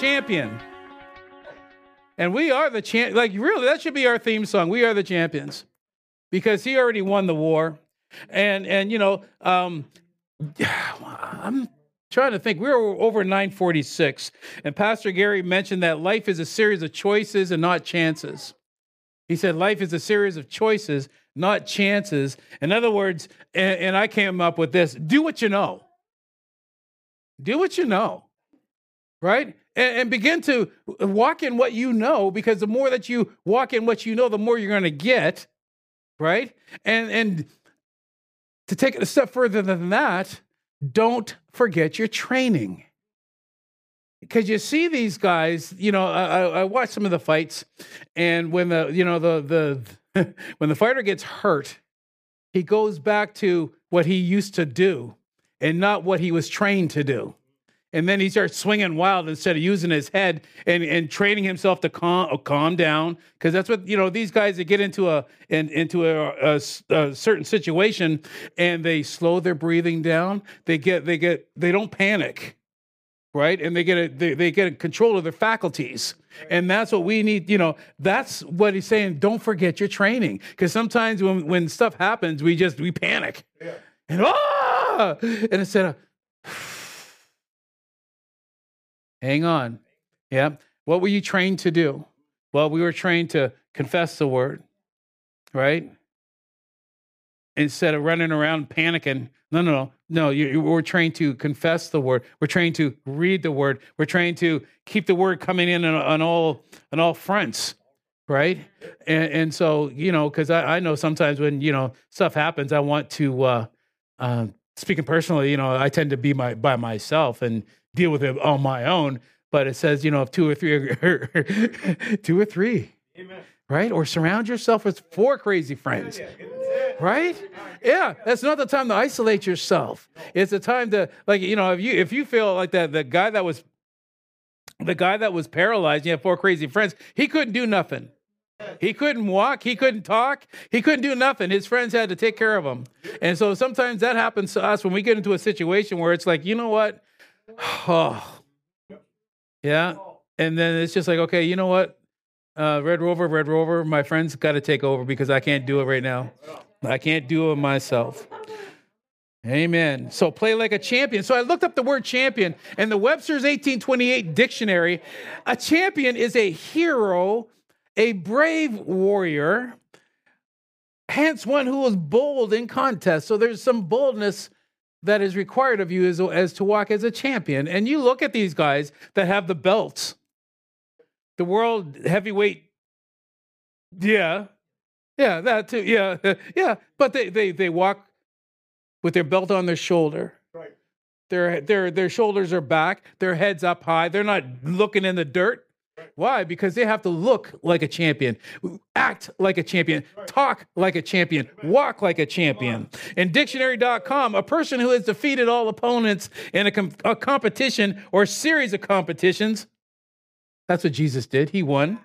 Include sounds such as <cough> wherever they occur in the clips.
champion. And we are the champ. Like, really, that should be our theme song. We are the champions because he already won the war. And, and you know, um, <sighs> I'm trying to think. We were over 946, and Pastor Gary mentioned that life is a series of choices and not chances. He said life is a series of choices, not chances. In other words, and, and I came up with this do what you know. Do what you know, right? And, begin to walk in what you know, because the more that you walk in what you know, the more you're going to get, right? And, and to take it a step further than that, don't forget your training. Because you see these guys, you know, I, I watch some of the fights, and when the, you know, the the <laughs> when the fighter gets hurt, he goes back to what he used to do and not what he was trained to do. And then he starts swinging wild instead of using his head and, and training himself to calm, uh, calm down. Because that's what, you know, these guys that get into a in, into a, a, a, certain situation and they slow their breathing down. They get, they get, they don't panic, right? And they get a, they, they get a control of their faculties. And that's what we need, you know, that's what he's saying. Don't forget your training. Because sometimes when, when stuff happens, we just, we panic. Yeah. And, ah! And instead of, Hang on. Yeah. What were you trained to do? Well, we were trained to confess the word, right? Instead of running around panicking. No, no, no. No, you, you, we're trained to confess the word. We're trained to read the word. We're trained to keep the word coming in on, on all on all fronts, right? And, and so, you know, because I, I know sometimes when you know stuff happens, I want to. Uh, uh, speaking personally, you know, I tend to be my by myself and deal with it on my own. But it says, you know, if two or three, <laughs> two or three, Amen. right? Or surround yourself with four crazy friends, right? Yeah, that's not the time to isolate yourself. It's the time to, like, you know, if you if you feel like that, the guy that was, the guy that was paralyzed, you have four crazy friends. He couldn't do nothing. He couldn't walk. He couldn't talk. He couldn't do nothing. His friends had to take care of him. And so sometimes that happens to us when we get into a situation where it's like, you know what? Oh, <sighs> yeah. And then it's just like, okay, you know what? Uh, Red Rover, Red Rover, my friends got to take over because I can't do it right now. I can't do it myself. Amen. So play like a champion. So I looked up the word champion and the Webster's 1828 dictionary. A champion is a hero, a brave warrior, hence one who is bold in contest. So there's some boldness that is required of you as, as to walk as a champion. And you look at these guys that have the belts, the world heavyweight. Yeah, yeah, that too. Yeah, <laughs> yeah. But they they they walk with their belt on their shoulder. Right. Their their their shoulders are back. Their heads up high. They're not looking in the dirt. Why? Because they have to look like a champion, act like a champion, talk like a champion, walk like a champion. In dictionary.com, a person who has defeated all opponents in a, com- a competition or series of competitions. That's what Jesus did. He won.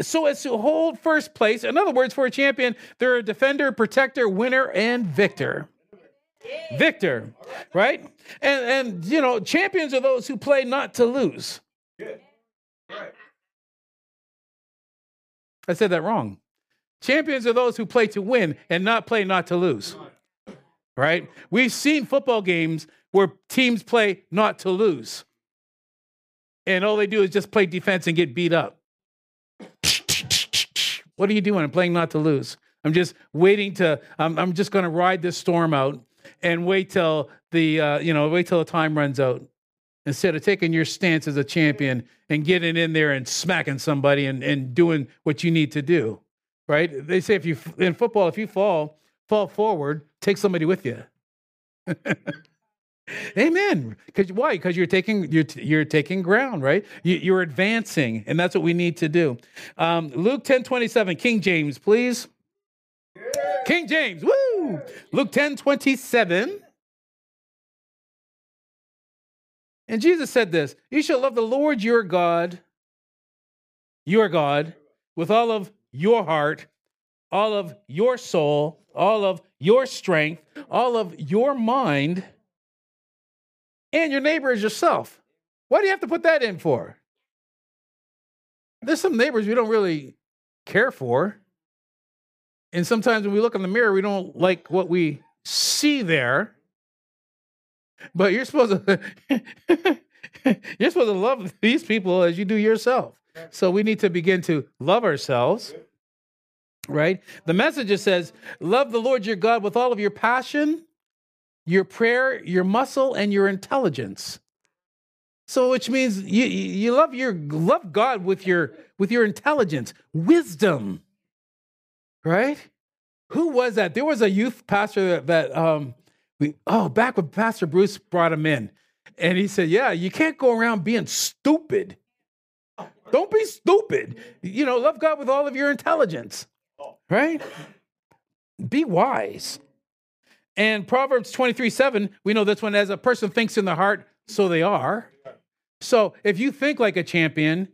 So as to hold first place, in other words, for a champion, they're a defender, protector, winner, and victor. Victor, right? And and you know, champions are those who play not to lose. Right. I said that wrong. Champions are those who play to win and not play not to lose. Right? We've seen football games where teams play not to lose. And all they do is just play defense and get beat up. What are you doing? I'm playing not to lose. I'm just waiting to, I'm, I'm just going to ride this storm out and wait till the, uh, you know, wait till the time runs out instead of taking your stance as a champion and getting in there and smacking somebody and, and doing what you need to do right? They say if you in football if you fall fall forward take somebody with you. <laughs> Amen. Because why? Because you're taking you're, you're taking ground right? You, are advancing and that's what we need to do. Um, luke 10 27 king james please. King james woo! Luke 10 27 And Jesus said this You shall love the Lord your God, your God, with all of your heart, all of your soul, all of your strength, all of your mind, and your neighbor as yourself. Why do you have to put that in for? there's some neighbors we don't really care for. And sometimes when we look in the mirror, we don't like what we see there. But you're supposed to <laughs> you're supposed to love these people as you do yourself. So we need to begin to love ourselves. Right? The message says, love the Lord your God with all of your passion, your prayer, your muscle, and your intelligence. So which means you, you love your love God with your with your intelligence, wisdom. Right? Who was that? There was a youth pastor that, that um we oh back when Pastor Bruce brought him in. And he said, Yeah, you can't go around being stupid. Don't be stupid. You know, love God with all of your intelligence. Right? Be wise. And Proverbs 23 7, we know this one as a person thinks in the heart, so they are. So if you think like a champion,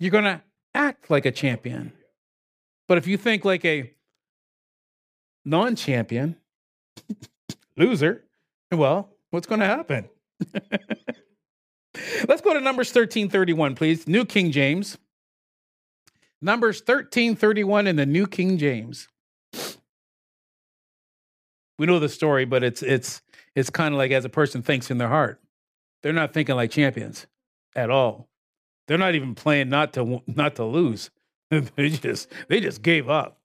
you're going to act like a champion. But if you think like a non champion, <laughs> loser, well, what's going to happen? Let's go to Numbers 1331, please. New King James. Numbers 1331 in the New King James. We know the story, but it's it's it's kind of like as a person thinks in their heart. They're not thinking like champions at all. They're not even playing not to not to lose. <laughs> they just they just gave up.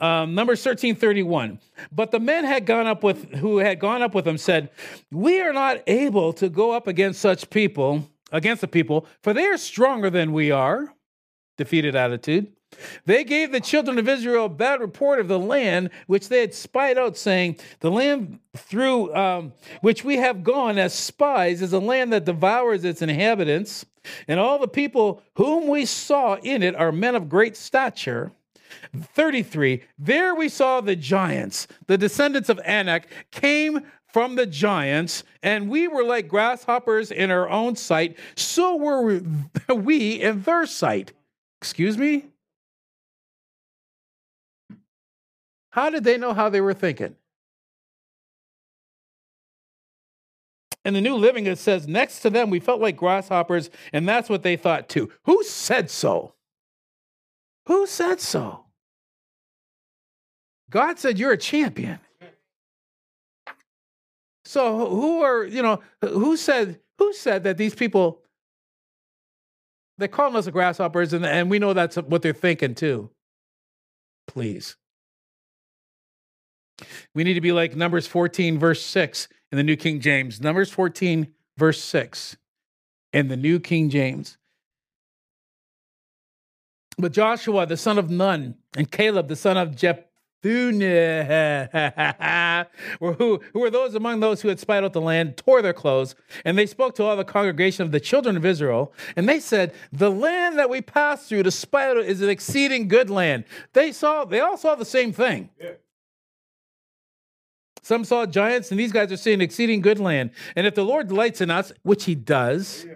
Um, Numbers thirteen thirty one. But the men had gone up with who had gone up with them said, "We are not able to go up against such people, against the people, for they are stronger than we are." Defeated attitude. They gave the children of Israel a bad report of the land which they had spied out, saying, The land through um, which we have gone as spies is a land that devours its inhabitants, and all the people whom we saw in it are men of great stature. 33 There we saw the giants, the descendants of Anak, came from the giants, and we were like grasshoppers in our own sight, so were <laughs> we in their sight. Excuse me? How did they know how they were thinking? In the New Living, it says, next to them, we felt like grasshoppers, and that's what they thought too. Who said so? Who said so? God said, You're a champion. So who are, you know, who said, who said that these people, they're calling us grasshoppers, and, and we know that's what they're thinking too. Please. We need to be like Numbers 14, verse 6 in the New King James. Numbers 14, verse 6 in the New King James. But Joshua, the son of Nun, and Caleb, the son of Jephthah, <laughs> who, who were those among those who had spied out the land, tore their clothes, and they spoke to all the congregation of the children of Israel, and they said, The land that we passed through to spy out is an exceeding good land. They saw, they all saw the same thing. Yeah. Some saw giants, and these guys are seeing exceeding good land. And if the Lord delights in us, which he does,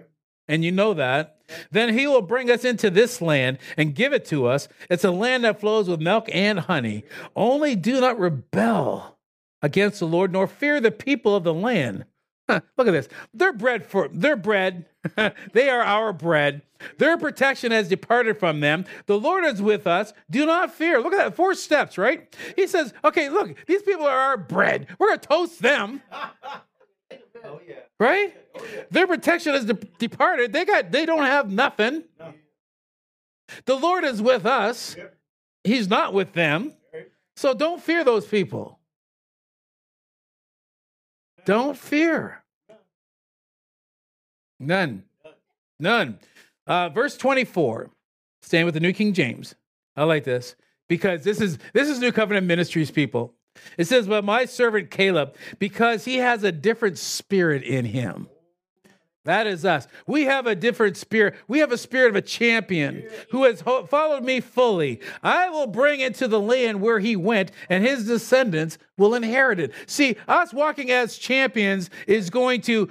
and you know that, then he will bring us into this land and give it to us. It's a land that flows with milk and honey. Only do not rebel against the Lord, nor fear the people of the land. Look at this. They're bread for they're bread. <laughs> they are our bread. Their protection has departed from them. The Lord is with us. Do not fear. Look at that. Four steps, right? He says, okay, look, these people are our bread. We're to toast them. <laughs> Oh, yeah. Right? Oh, yeah. Their protection has de- departed. They got they don't have nothing. No. The Lord is with us. Yep. He's not with them. So don't fear those people. Don't fear. None. None. Uh, verse 24, staying with the New King James. I like this because this is this is New Covenant Ministries people. It says, But my servant Caleb, because he has a different spirit in him. That is us. We have a different spirit. We have a spirit of a champion who has followed me fully. I will bring into the land where he went, and his descendants will inherit it. See, us walking as champions is going to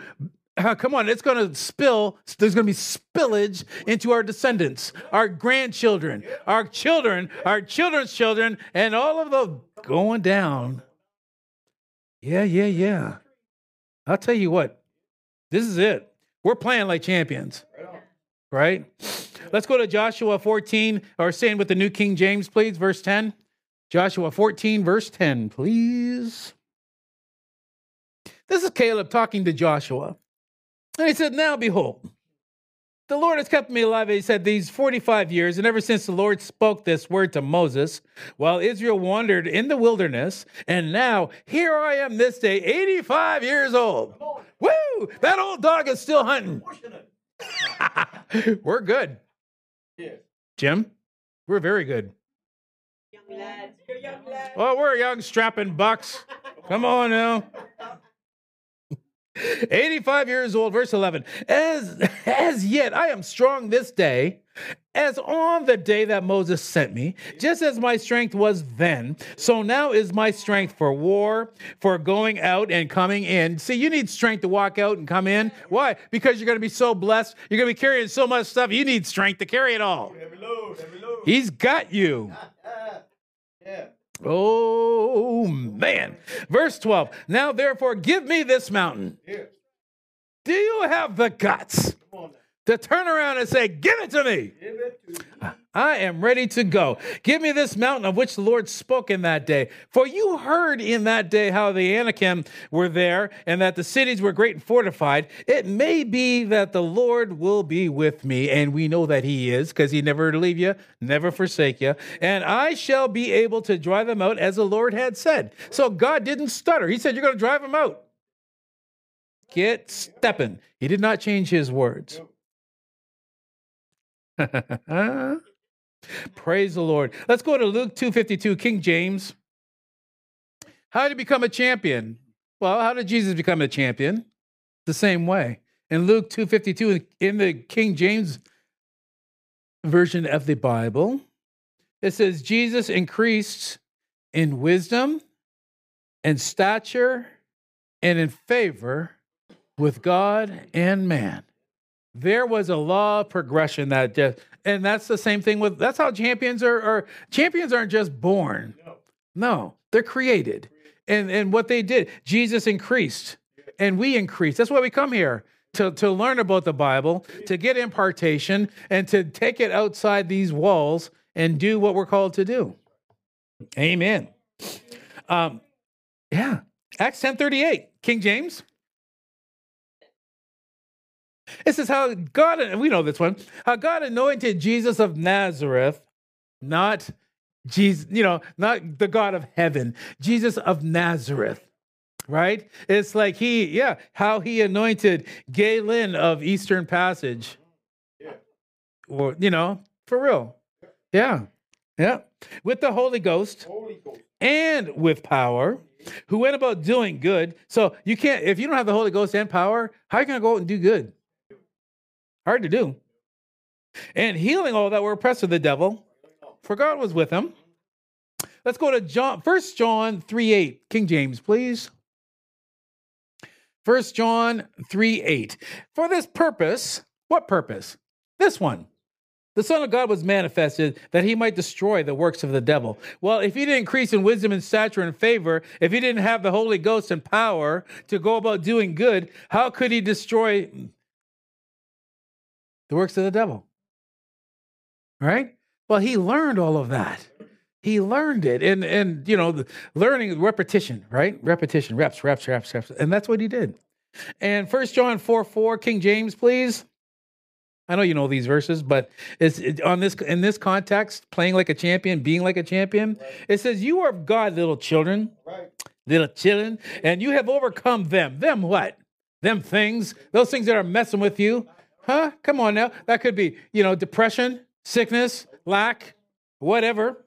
uh, come on, it's going to spill. There's going to be spillage into our descendants, our grandchildren, our children, our children's children, and all of the going down. Yeah, yeah, yeah. I'll tell you what, this is it. We're playing like champions, right? Let's go to Joshua 14, or saying with the New King James, please, verse 10. Joshua 14, verse 10, please. This is Caleb talking to Joshua. And he said, Now behold, the Lord has kept me alive, he said, these 45 years, and ever since the Lord spoke this word to Moses, while Israel wandered in the wilderness, and now here I am this day, 85 years old. Woo! That old dog is still hunting. <laughs> we're good. Jim, we're very good. Young lads, you're young lads. Oh, we're young strapping bucks. Come on now. 85 years old, verse 11. As, as yet I am strong this day, as on the day that Moses sent me, just as my strength was then, so now is my strength for war, for going out and coming in. See, you need strength to walk out and come in. Why? Because you're going to be so blessed. You're going to be carrying so much stuff. You need strength to carry it all. Heavy load, heavy load. He's got you. <laughs> Yeah. Oh, Oh, man. Verse 12. Now, therefore, give me this mountain. Do you have the guts Come on now. To turn around and say, Give it to me? I am ready to go. Give me this mountain of which the Lord spoke in that day. For you heard in that day how the Anakim were there and that the cities were great and fortified. It may be that the Lord will be with me, and we know that He is, because He never leave you, never forsake you. And I shall be able to drive them out as the Lord had said. So God didn't stutter. He said, You're going to drive them out. Get stepping. He did not change His words. <laughs> Praise the Lord. Let's go to Luke 252, King James. How he become a champion? Well, how did Jesus become a champion? The same way. In Luke 252, in the King James version of the Bible, it says, Jesus increased in wisdom and stature and in favor with God and man. There was a law of progression that just, and that's the same thing with, that's how champions are, are champions aren't just born. No, they're created. And, and what they did, Jesus increased and we increased. That's why we come here to, to learn about the Bible, to get impartation, and to take it outside these walls and do what we're called to do. Amen. Um, yeah. Acts 10:38, King James. This is how God, and we know this one, how God anointed Jesus of Nazareth, not Jesus, you know, not the God of heaven, Jesus of Nazareth, right? It's like he, yeah, how he anointed Galen of Eastern Passage. Or, you know, for real. Yeah. Yeah. With the Holy Ghost Holy Ghost. and with power, who went about doing good. So you can't, if you don't have the Holy Ghost and power, how are you going to go out and do good? Hard to do. And healing all that were oppressed of the devil, for God was with him. Let's go to John, 1 John 3 8, King James, please. 1 John 3 8. For this purpose, what purpose? This one. The Son of God was manifested that he might destroy the works of the devil. Well, if he didn't increase in wisdom and stature and favor, if he didn't have the Holy Ghost and power to go about doing good, how could he destroy the works of the devil? Right? Well, he learned all of that. He learned it. And, and you know, learning, repetition, right? Repetition, reps, reps, reps, reps. And that's what he did. And First John 4 4, King James, please. I know you know these verses, but it's it, on this in this context, playing like a champion, being like a champion. It says, "You are God, little children, Right. little children, and you have overcome them. Them what? Them things, those things that are messing with you, huh? Come on now. That could be, you know, depression, sickness, lack, whatever.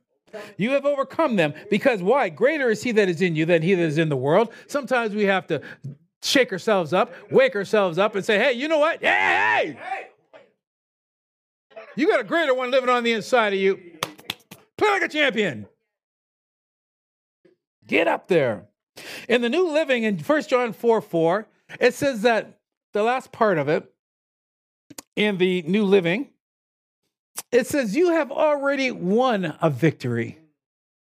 You have overcome them because why? Greater is He that is in you than He that is in the world. Sometimes we have to shake ourselves up, wake ourselves up, and say, "Hey, you know what? Hey, hey!" You got a greater one living on the inside of you. Play like a champion. Get up there. In the New Living in 1 John 4 4, it says that the last part of it in the New Living, it says, You have already won a victory.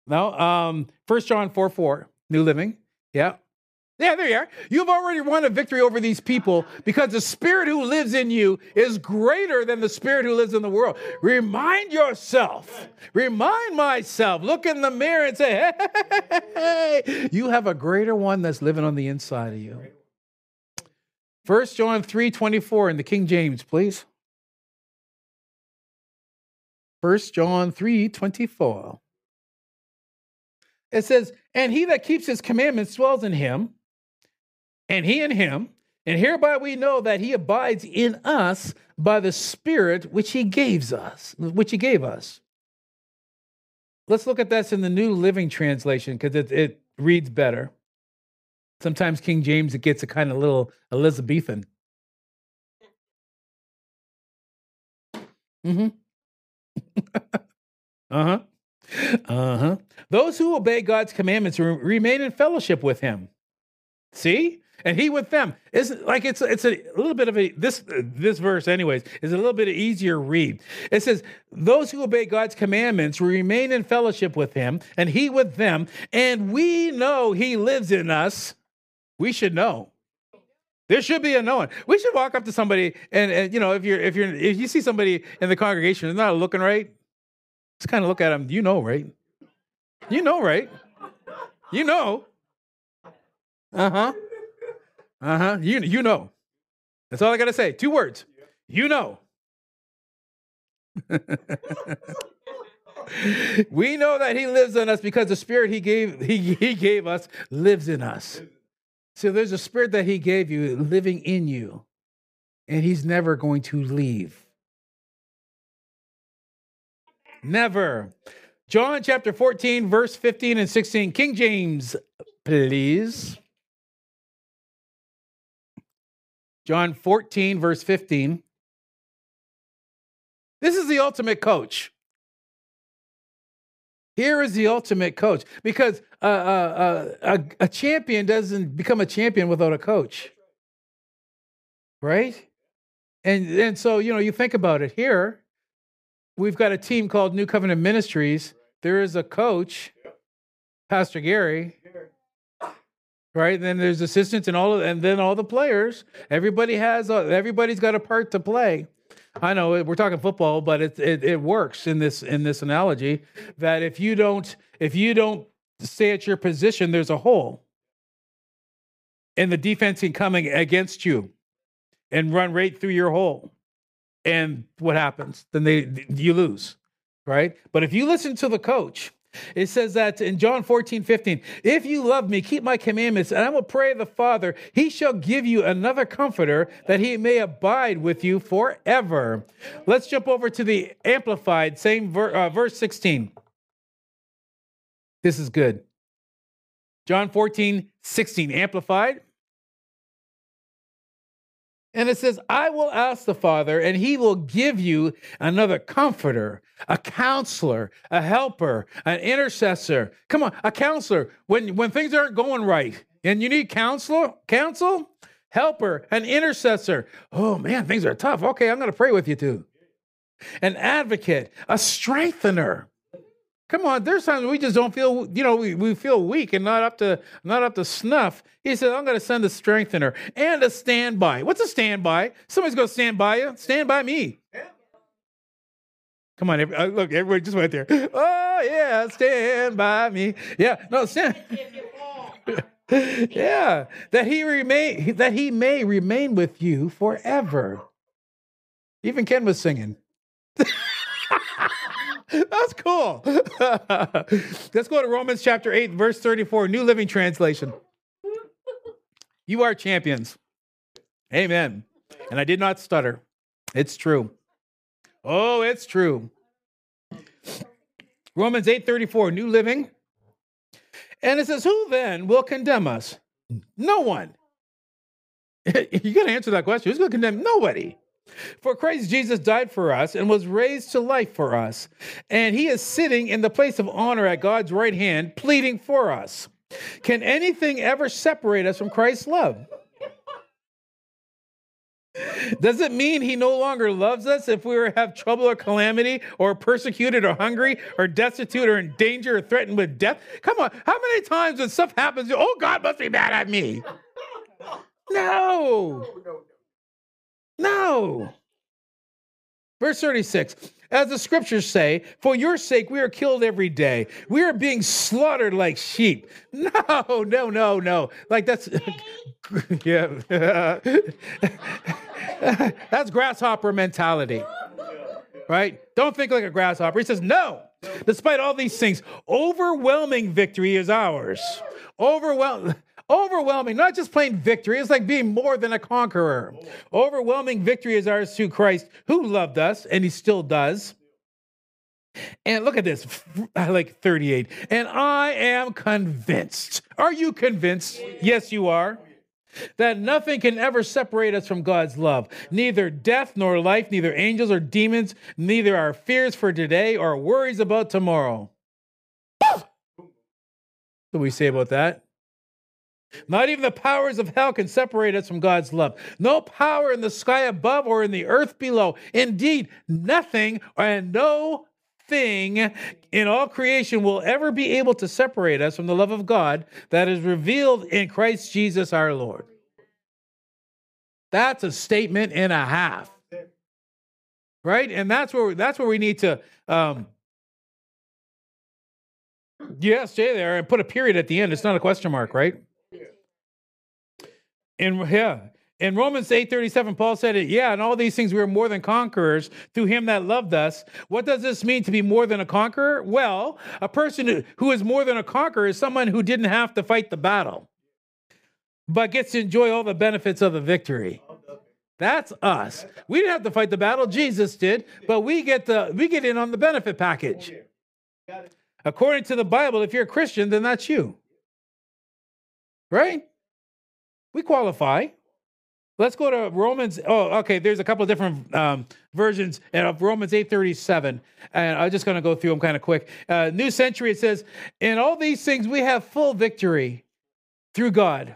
No, um, 1 John 4 4, New Living. Yeah. Yeah, there you are. You've already won a victory over these people because the spirit who lives in you is greater than the spirit who lives in the world. Remind yourself, remind myself, look in the mirror and say, hey, <laughs> hey, you have a greater one that's living on the inside of you. 1 John 3:24 in the King James, please. 1 John 3:24. It says, And he that keeps his commandments dwells in him, and he in him. And hereby we know that he abides in us by the Spirit which he gives us, which he gave us. Let's look at this in the New Living Translation because it, it reads better. Sometimes King James it gets a kind of little Elizabethan. Mm-hmm. <laughs> uh-huh. Uh-huh. Those who obey God's commandments re- remain in fellowship with him. See? And he with them. It's like it's it's a little bit of a this this verse anyways is a little bit easier read. It says, "Those who obey God's commandments remain in fellowship with him, and he with them, and we know he lives in us." We should know. There should be a knowing. We should walk up to somebody and, and you know if you're if you're if you see somebody in the congregation is not looking right, just kind of look at them. You know, right? You know, right? You know. Uh huh. Uh huh. You you know. That's all I gotta say. Two words. You know. <laughs> we know that he lives in us because the spirit he gave he, he gave us lives in us. So there's a spirit that he gave you living in you, and he's never going to leave. Never. John chapter 14, verse 15 and 16. King James, please. John 14, verse 15. This is the ultimate coach. Here is the ultimate coach because uh, uh, uh, a, a champion doesn't become a champion without a coach. Right? And, and so, you know, you think about it here, we've got a team called New Covenant Ministries. There is a coach, Pastor Gary, right? And then there's assistants and all of, and then all the players. Everybody has, everybody's got a part to play. I know we're talking football, but it, it it works in this in this analogy that if you don't if you don't stay at your position, there's a hole, and the defense can come against you and run right through your hole, and what happens? Then they you lose, right? But if you listen to the coach it says that in John 14, 15, if you love me, keep my commandments, and I will pray the Father, he shall give you another comforter that he may abide with you forever. Let's jump over to the Amplified, same ver, uh, verse 16. This is good. John 14, 16, Amplified. And it says, I will ask the Father, and he will give you another comforter, a counselor, a helper, an intercessor. Come on, a counselor. When, when things aren't going right and you need counselor, counsel, helper, an intercessor. Oh man, things are tough. Okay, I'm going to pray with you too. An advocate, a strengthener. Come on, there's times we just don't feel, you know, we, we feel weak and not up to not up to snuff. He said, I'm gonna send a strengthener and a standby. What's a standby? Somebody's gonna stand by you. Stand by me. Come on, every, uh, look, everybody just went there. <laughs> Oh yeah, stand by me. Yeah, no, stand. <laughs> yeah, that he remain that he may remain with you forever. Even Ken was singing. <laughs> That's cool. <laughs> Let's go to Romans chapter 8, verse 34, New Living Translation. You are champions. Amen. And I did not stutter. It's true. Oh, it's true. Romans 8:34, New Living. And it says, Who then will condemn us? No one. <laughs> you got to answer that question. Who's going to condemn? Nobody. For Christ Jesus died for us and was raised to life for us. And he is sitting in the place of honor at God's right hand, pleading for us. Can anything ever separate us from Christ's love? Does it mean he no longer loves us if we have trouble or calamity or persecuted or hungry or destitute or in danger or threatened with death? Come on, how many times when stuff happens, oh, God must be mad at me? <laughs> No, no. Verse 36 As the scriptures say, for your sake we are killed every day. We are being slaughtered like sheep. <laughs> No, no, no, no. Like that's, <laughs> yeah. <laughs> that's grasshopper mentality, right? Don't think like a grasshopper. He says, no. Despite all these things, overwhelming victory is ours. Overwhelming. Overwhelming, not just plain victory, it's like being more than a conqueror. Overwhelming victory is ours through Christ who loved us, and he still does. And look at this, I like 38. And I am convinced. Are you convinced? Yes, you are. That nothing can ever separate us from God's love. Neither death nor life, neither angels or demons, neither our fears for today or worries about tomorrow. What do we say about that? Not even the powers of hell can separate us from God's love. No power in the sky above or in the earth below. Indeed, nothing and no thing in all creation will ever be able to separate us from the love of God that is revealed in Christ Jesus our Lord. That's a statement and a half. Right? And that's where that's where we need to um yeah, stay there and put a period at the end. It's not a question mark, right? In yeah, in Romans 8:37, Paul said it, yeah, and all these things we are more than conquerors through him that loved us. What does this mean to be more than a conqueror? Well, a person who is more than a conqueror is someone who didn't have to fight the battle, but gets to enjoy all the benefits of the victory. That's us. We didn't have to fight the battle, Jesus did, but we get the we get in on the benefit package. According to the Bible, if you're a Christian, then that's you. Right? We qualify. Let's go to Romans. Oh, okay. There's a couple of different um, versions of Romans 8:37, and I'm just going to go through them kind of quick. Uh, New Century it says, "In all these things we have full victory through God."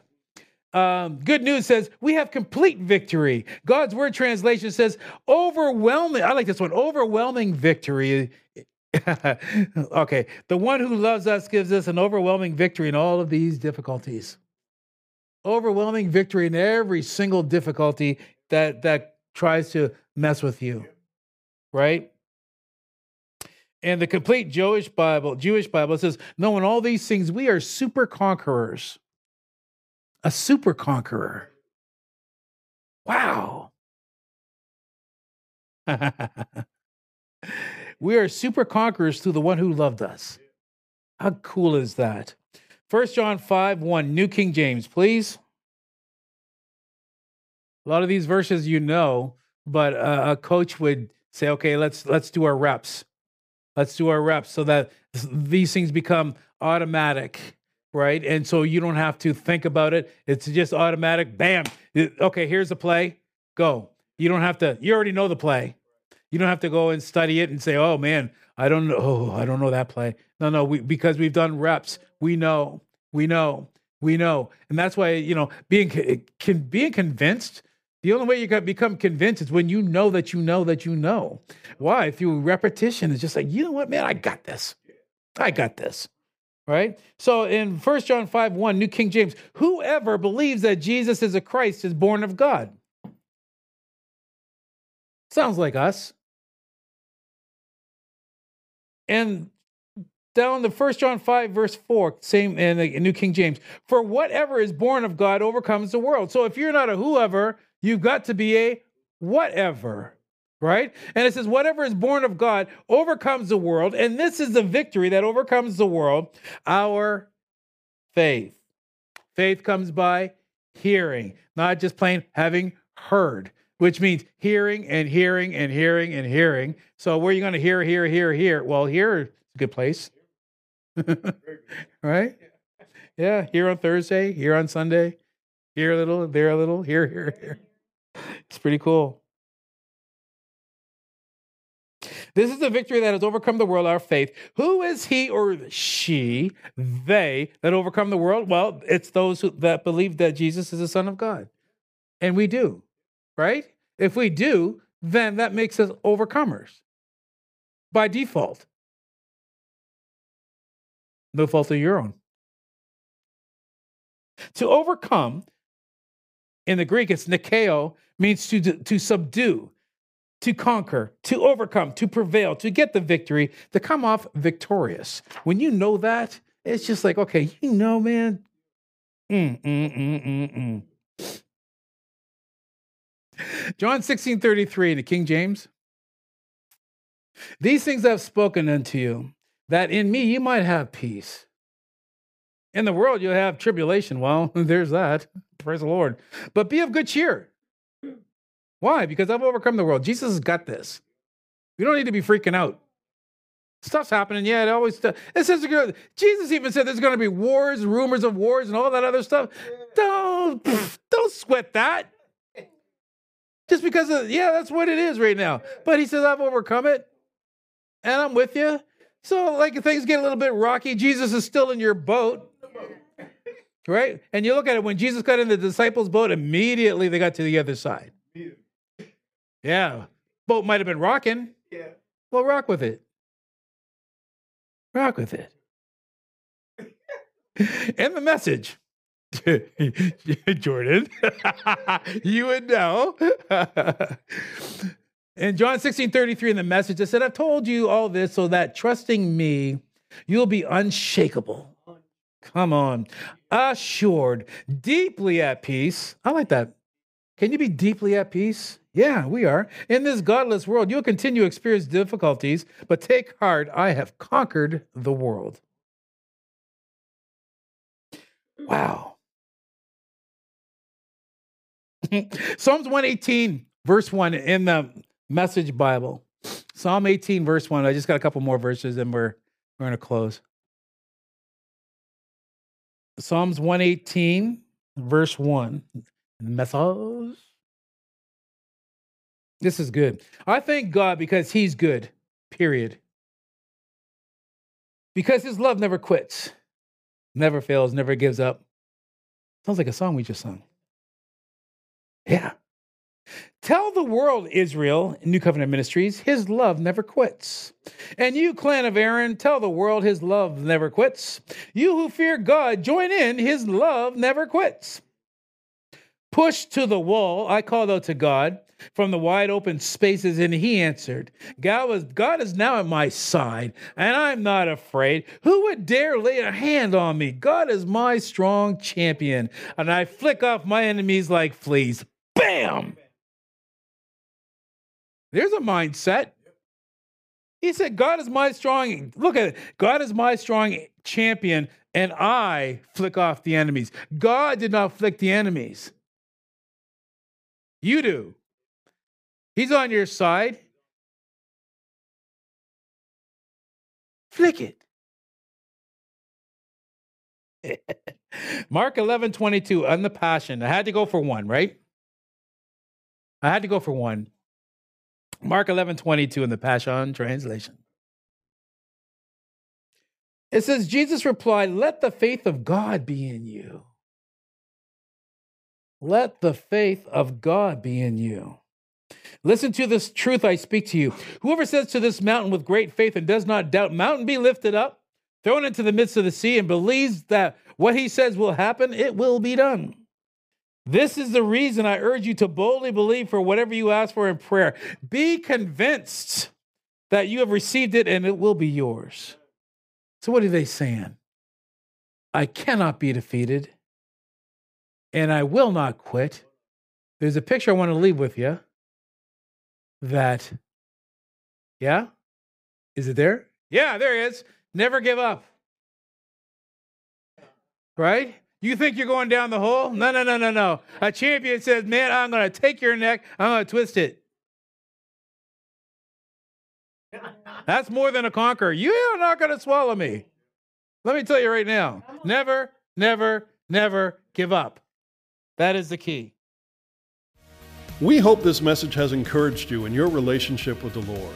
Um, good news says we have complete victory. God's word translation says overwhelming. I like this one. Overwhelming victory. <laughs> okay, the one who loves us gives us an overwhelming victory in all of these difficulties overwhelming victory in every single difficulty that that tries to mess with you right? And the complete jewish bible jewish bible says no in all these things we are super conquerors. A super conqueror. Wow. <laughs> We are super conquerors through the one who loved us. How cool is that 1 John 5 1, New King James, please. A lot of these verses you know, but a, a coach would say, okay, let's let's do our reps. Let's do our reps so that these things become automatic, right? And so you don't have to think about it. It's just automatic. Bam. Okay, here's the play. Go. You don't have to, you already know the play. You don't have to go and study it and say, oh man, I don't know. Oh, I don't know that play. No, no, we, because we've done reps. We know, we know, we know. And that's why, you know, being, can, eh, being convinced, the only way you can become convinced is when you know that you know that you know. Why? Through repetition, it's just like, you know what, man, I got this. I got this. Right? So in First John 5 1, New King James, whoever believes that Jesus is a Christ is born of God. Sounds like us. And down the 1 John 5, verse 4, same in the New King James. For whatever is born of God overcomes the world. So if you're not a whoever, you've got to be a whatever, right? And it says, whatever is born of God overcomes the world. And this is the victory that overcomes the world our faith. Faith comes by hearing, not just plain having heard which means hearing and hearing and hearing and hearing. So where are you going to hear, hear, hear, hear? Well, here is a good place. <laughs> right? Yeah, here on Thursday, here on Sunday, here a little, there a little, here, here, here. It's pretty cool. This is the victory that has overcome the world, our faith. Who is he or she, they that overcome the world? Well, it's those who, that believe that Jesus is the Son of God. And we do right? If we do, then that makes us overcomers by default. No fault of your own. To overcome, in the Greek, it's nikeo, means to, to subdue, to conquer, to overcome, to prevail, to get the victory, to come off victorious. When you know that, it's just like, okay, you know, man. Mm, mm, mm, mm, mm. John 16 33 in the King James. These things I've spoken unto you, that in me you might have peace. In the world you'll have tribulation. Well, <laughs> there's that. Praise the Lord. But be of good cheer. Why? Because I've overcome the world. Jesus has got this. We don't need to be freaking out. Stuff's happening. Yeah, it always. It says Jesus even said there's going to be wars, rumors of wars, and all that other stuff. Don't don't sweat that. Just because of yeah, that's what it is right now. But he says I've overcome it, and I'm with you. So like things get a little bit rocky. Jesus is still in your boat. Right? And you look at it when Jesus got in the disciples' boat, immediately they got to the other side. Yeah. Boat might have been rocking. Yeah. Well, rock with it. Rock with it. <laughs> and the message. <laughs> Jordan, <laughs> you would know. In John 16 33, in the message, it said, I've told you all this so that trusting me, you'll be unshakable. Come on. Assured, deeply at peace. I like that. Can you be deeply at peace? Yeah, we are. In this godless world, you'll continue to experience difficulties, but take heart, I have conquered the world. Wow. <laughs> Psalms 118, verse 1 in the Message Bible. Psalm 18, verse 1. I just got a couple more verses and we're, we're going to close. Psalms 118, verse 1. Message. This is good. I thank God because He's good, period. Because His love never quits, never fails, never gives up. Sounds like a song we just sung. Yeah. Tell the world, Israel, New Covenant Ministries, his love never quits. And you, clan of Aaron, tell the world his love never quits. You who fear God, join in, his love never quits. Pushed to the wall, I called out to God from the wide open spaces, and he answered, God, was, God is now at my side, and I'm not afraid. Who would dare lay a hand on me? God is my strong champion, and I flick off my enemies like fleas. Bam! There's a mindset. He said, God is my strong, look at it. God is my strong champion, and I flick off the enemies. God did not flick the enemies. You do. He's on your side. Flick it. <laughs> Mark 11, 22, on the Passion. I had to go for one, right? I had to go for one. Mark 11, 22 in the Passion Translation. It says, Jesus replied, Let the faith of God be in you. Let the faith of God be in you. Listen to this truth I speak to you. Whoever says to this mountain with great faith and does not doubt, mountain be lifted up, thrown into the midst of the sea, and believes that what he says will happen, it will be done. This is the reason I urge you to boldly believe for whatever you ask for in prayer. Be convinced that you have received it and it will be yours. So, what are they saying? I cannot be defeated and I will not quit. There's a picture I want to leave with you that, yeah? Is it there? Yeah, there it is. Never give up. Right? You think you're going down the hole? No, no, no, no, no. A champion says, Man, I'm going to take your neck, I'm going to twist it. That's more than a conqueror. You're not going to swallow me. Let me tell you right now never, never, never give up. That is the key. We hope this message has encouraged you in your relationship with the Lord.